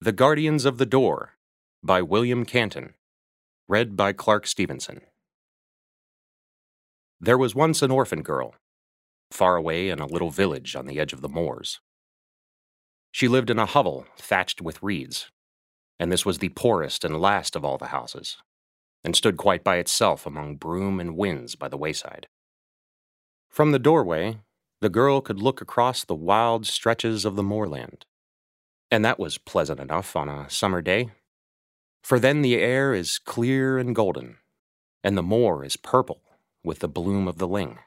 The Guardians of the Door by William Canton. Read by Clark Stevenson. There was once an orphan girl, far away in a little village on the edge of the moors. She lived in a hovel thatched with reeds, and this was the poorest and last of all the houses, and stood quite by itself among broom and whins by the wayside. From the doorway, the girl could look across the wild stretches of the moorland and that was pleasant enough on a summer day. For then the air is clear and golden, and the moor is purple with the bloom of the ling.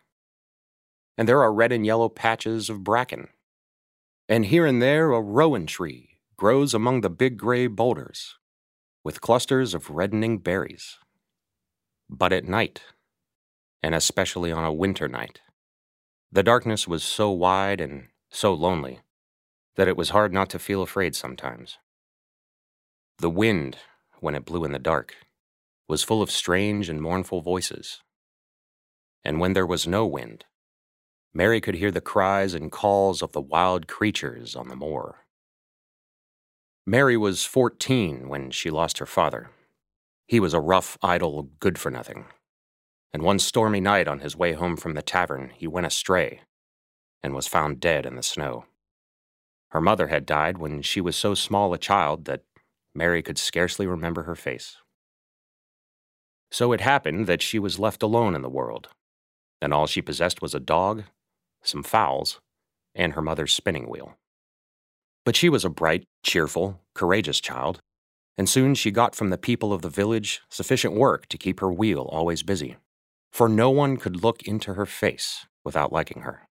And there are red and yellow patches of bracken, and here and there a rowan tree grows among the big gray boulders, with clusters of reddening berries. But at night, and especially on a winter night, the darkness was so wide and so lonely that it was hard not to feel afraid sometimes. The wind, when it blew in the dark, was full of strange and mournful voices. And when there was no wind, Mary could hear the cries and calls of the wild creatures on the moor. Mary was fourteen when she lost her father. He was a rough, idle, good for nothing. And one stormy night on his way home from the tavern, he went astray and was found dead in the snow. Her mother had died when she was so small a child that Mary could scarcely remember her face. So it happened that she was left alone in the world, and all she possessed was a dog, some fowls, and her mother's spinning wheel. But she was a bright, cheerful, courageous child, and soon she got from the people of the village sufficient work to keep her wheel always busy, for no one could look into her face without liking her.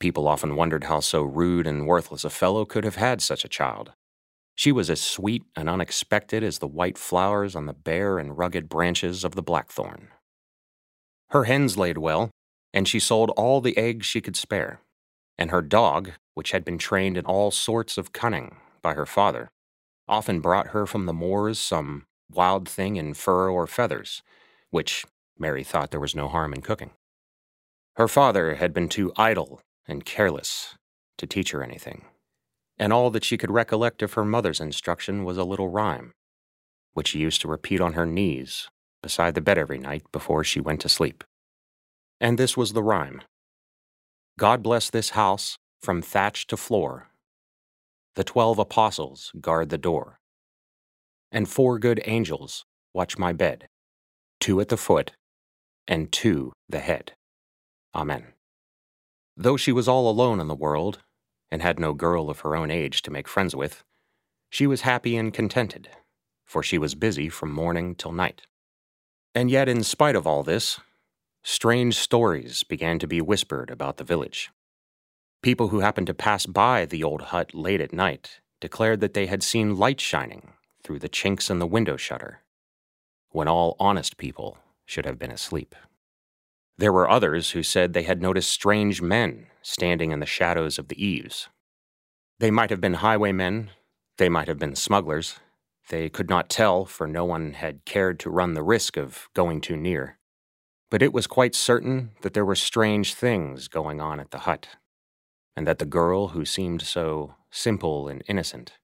People often wondered how so rude and worthless a fellow could have had such a child. She was as sweet and unexpected as the white flowers on the bare and rugged branches of the blackthorn. Her hens laid well, and she sold all the eggs she could spare. And her dog, which had been trained in all sorts of cunning by her father, often brought her from the moors some wild thing in fur or feathers, which Mary thought there was no harm in cooking. Her father had been too idle and careless to teach her anything, and all that she could recollect of her mother's instruction was a little rhyme, which she used to repeat on her knees beside the bed every night before she went to sleep. And this was the rhyme God bless this house from thatch to floor. The twelve apostles guard the door. And four good angels watch my bed, two at the foot and two the head. Amen. Though she was all alone in the world, and had no girl of her own age to make friends with, she was happy and contented, for she was busy from morning till night. And yet, in spite of all this, strange stories began to be whispered about the village. People who happened to pass by the old hut late at night declared that they had seen light shining through the chinks in the window shutter, when all honest people should have been asleep. There were others who said they had noticed strange men standing in the shadows of the eaves. They might have been highwaymen, they might have been smugglers. They could not tell, for no one had cared to run the risk of going too near. But it was quite certain that there were strange things going on at the hut, and that the girl who seemed so simple and innocent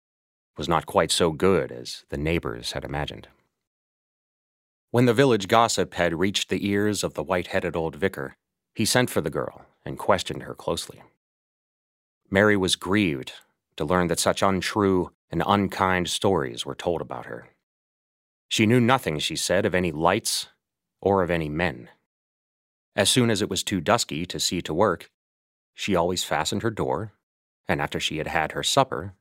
was not quite so good as the neighbors had imagined. When the village gossip had reached the ears of the white headed old vicar, he sent for the girl and questioned her closely. Mary was grieved to learn that such untrue and unkind stories were told about her. She knew nothing, she said, of any lights or of any men. As soon as it was too dusky to see to work, she always fastened her door, and after she had had her supper,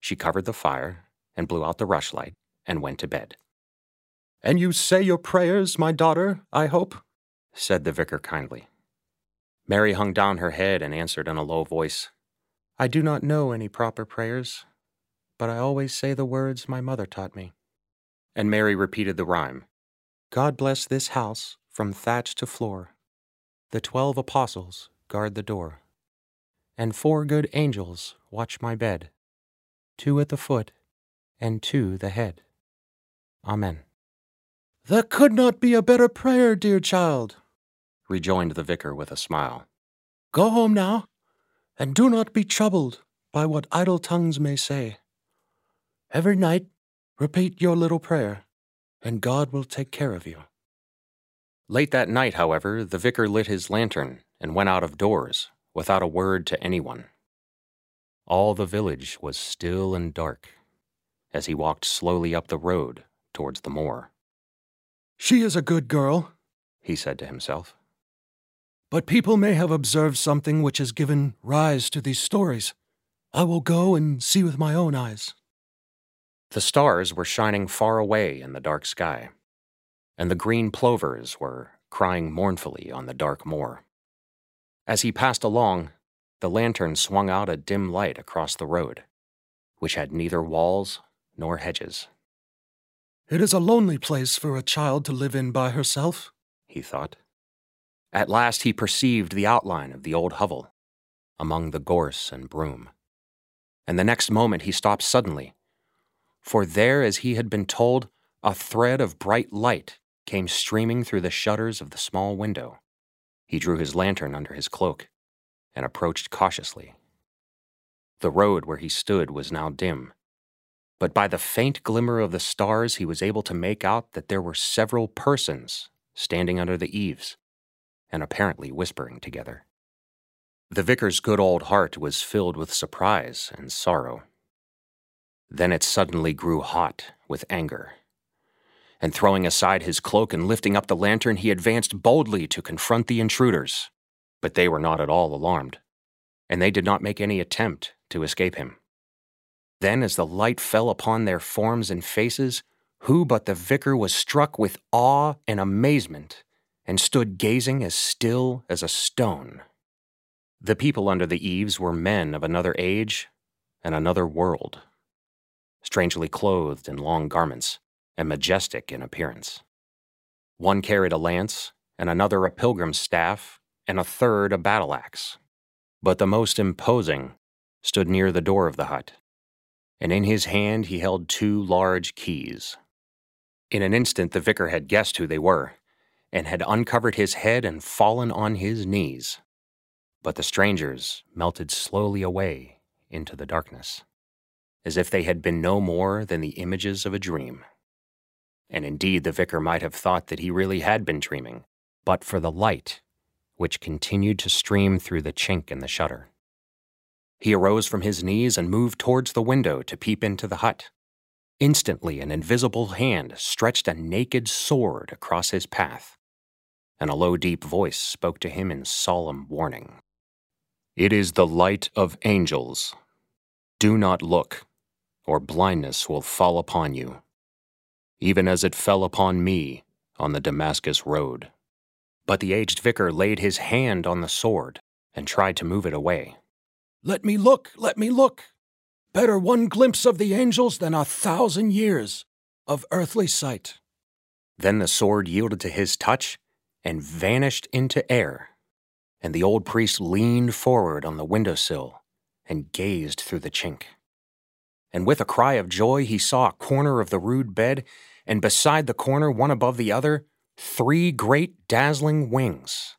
she covered the fire and blew out the rushlight and went to bed. And you say your prayers, my daughter, I hope? said the vicar kindly. Mary hung down her head and answered in a low voice, I do not know any proper prayers, but I always say the words my mother taught me. And Mary repeated the rhyme God bless this house from thatch to floor. The twelve apostles guard the door. And four good angels watch my bed, two at the foot and two the head. Amen. There could not be a better prayer, dear child, rejoined the vicar with a smile. Go home now, and do not be troubled by what idle tongues may say. Every night, repeat your little prayer, and God will take care of you. Late that night, however, the vicar lit his lantern and went out of doors without a word to anyone. All the village was still and dark as he walked slowly up the road towards the moor. She is a good girl, he said to himself. But people may have observed something which has given rise to these stories. I will go and see with my own eyes. The stars were shining far away in the dark sky, and the green plovers were crying mournfully on the dark moor. As he passed along, the lantern swung out a dim light across the road, which had neither walls nor hedges. It is a lonely place for a child to live in by herself, he thought. At last he perceived the outline of the old hovel among the gorse and broom. And the next moment he stopped suddenly, for there, as he had been told, a thread of bright light came streaming through the shutters of the small window. He drew his lantern under his cloak and approached cautiously. The road where he stood was now dim, but by the faint glimmer of the stars he was able to make out that there were several persons standing under the eaves and apparently whispering together. The vicar's good old heart was filled with surprise and sorrow. Then it suddenly grew hot with anger. And throwing aside his cloak and lifting up the lantern, he advanced boldly to confront the intruders. But they were not at all alarmed, and they did not make any attempt to escape him. Then, as the light fell upon their forms and faces, who but the vicar was struck with awe and amazement and stood gazing as still as a stone. The people under the eaves were men of another age and another world, strangely clothed in long garments and majestic in appearance. One carried a lance, and another a pilgrim's staff, and a third a battle axe. But the most imposing stood near the door of the hut and in his hand he held two large keys. In an instant, the vicar had guessed who they were, and had uncovered his head and fallen on his knees. But the strangers melted slowly away into the darkness, as if they had been no more than the images of a dream. And indeed, the vicar might have thought that he really had been dreaming, but for the light which continued to stream through the chink in the shutter. He arose from his knees and moved towards the window to peep into the hut. Instantly, an invisible hand stretched a naked sword across his path, and a low, deep voice spoke to him in solemn warning. It is the light of angels. Do not look, or blindness will fall upon you, even as it fell upon me on the Damascus road. But the aged vicar laid his hand on the sword and tried to move it away. Let me look, let me look. Better one glimpse of the angels than a thousand years of earthly sight. Then the sword yielded to his touch and vanished into air, and the old priest leaned forward on the window sill and gazed through the chink. And with a cry of joy, he saw a corner of the rude bed, and beside the corner, one above the other, three great dazzling wings.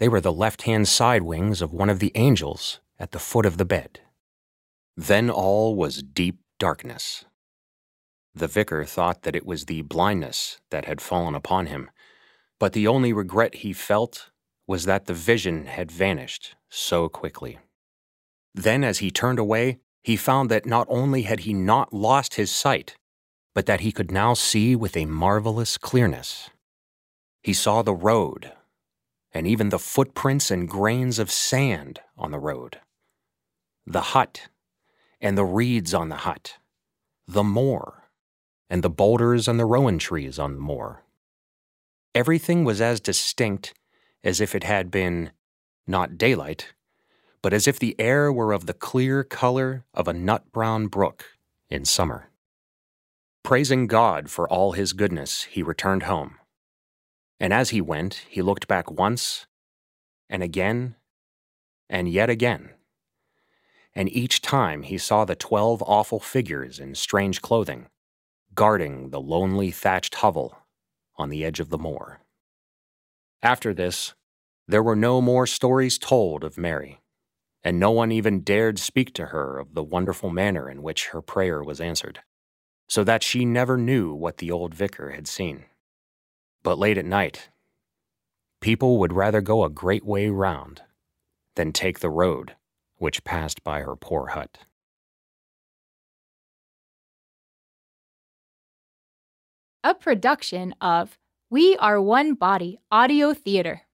They were the left hand side wings of one of the angels at the foot of the bed. Then all was deep darkness. The vicar thought that it was the blindness that had fallen upon him, but the only regret he felt was that the vision had vanished so quickly. Then, as he turned away, he found that not only had he not lost his sight, but that he could now see with a marvelous clearness. He saw the road, and even the footprints and grains of sand on the road the hut, and the reeds on the hut, the moor, and the boulders and the rowan trees on the moor. Everything was as distinct as if it had been not daylight, but as if the air were of the clear color of a nut brown brook in summer. Praising God for all his goodness, he returned home. And as he went, he looked back once, and again, and yet again and each time he saw the twelve awful figures in strange clothing, guarding the lonely thatched hovel on the edge of the moor. After this, there were no more stories told of Mary, and no one even dared speak to her of the wonderful manner in which her prayer was answered. so that she never knew what the old vicar had seen. But late at night, people would rather go a great way round than take the road which passed by her poor hut. A production of We Are One Body Audio Theater.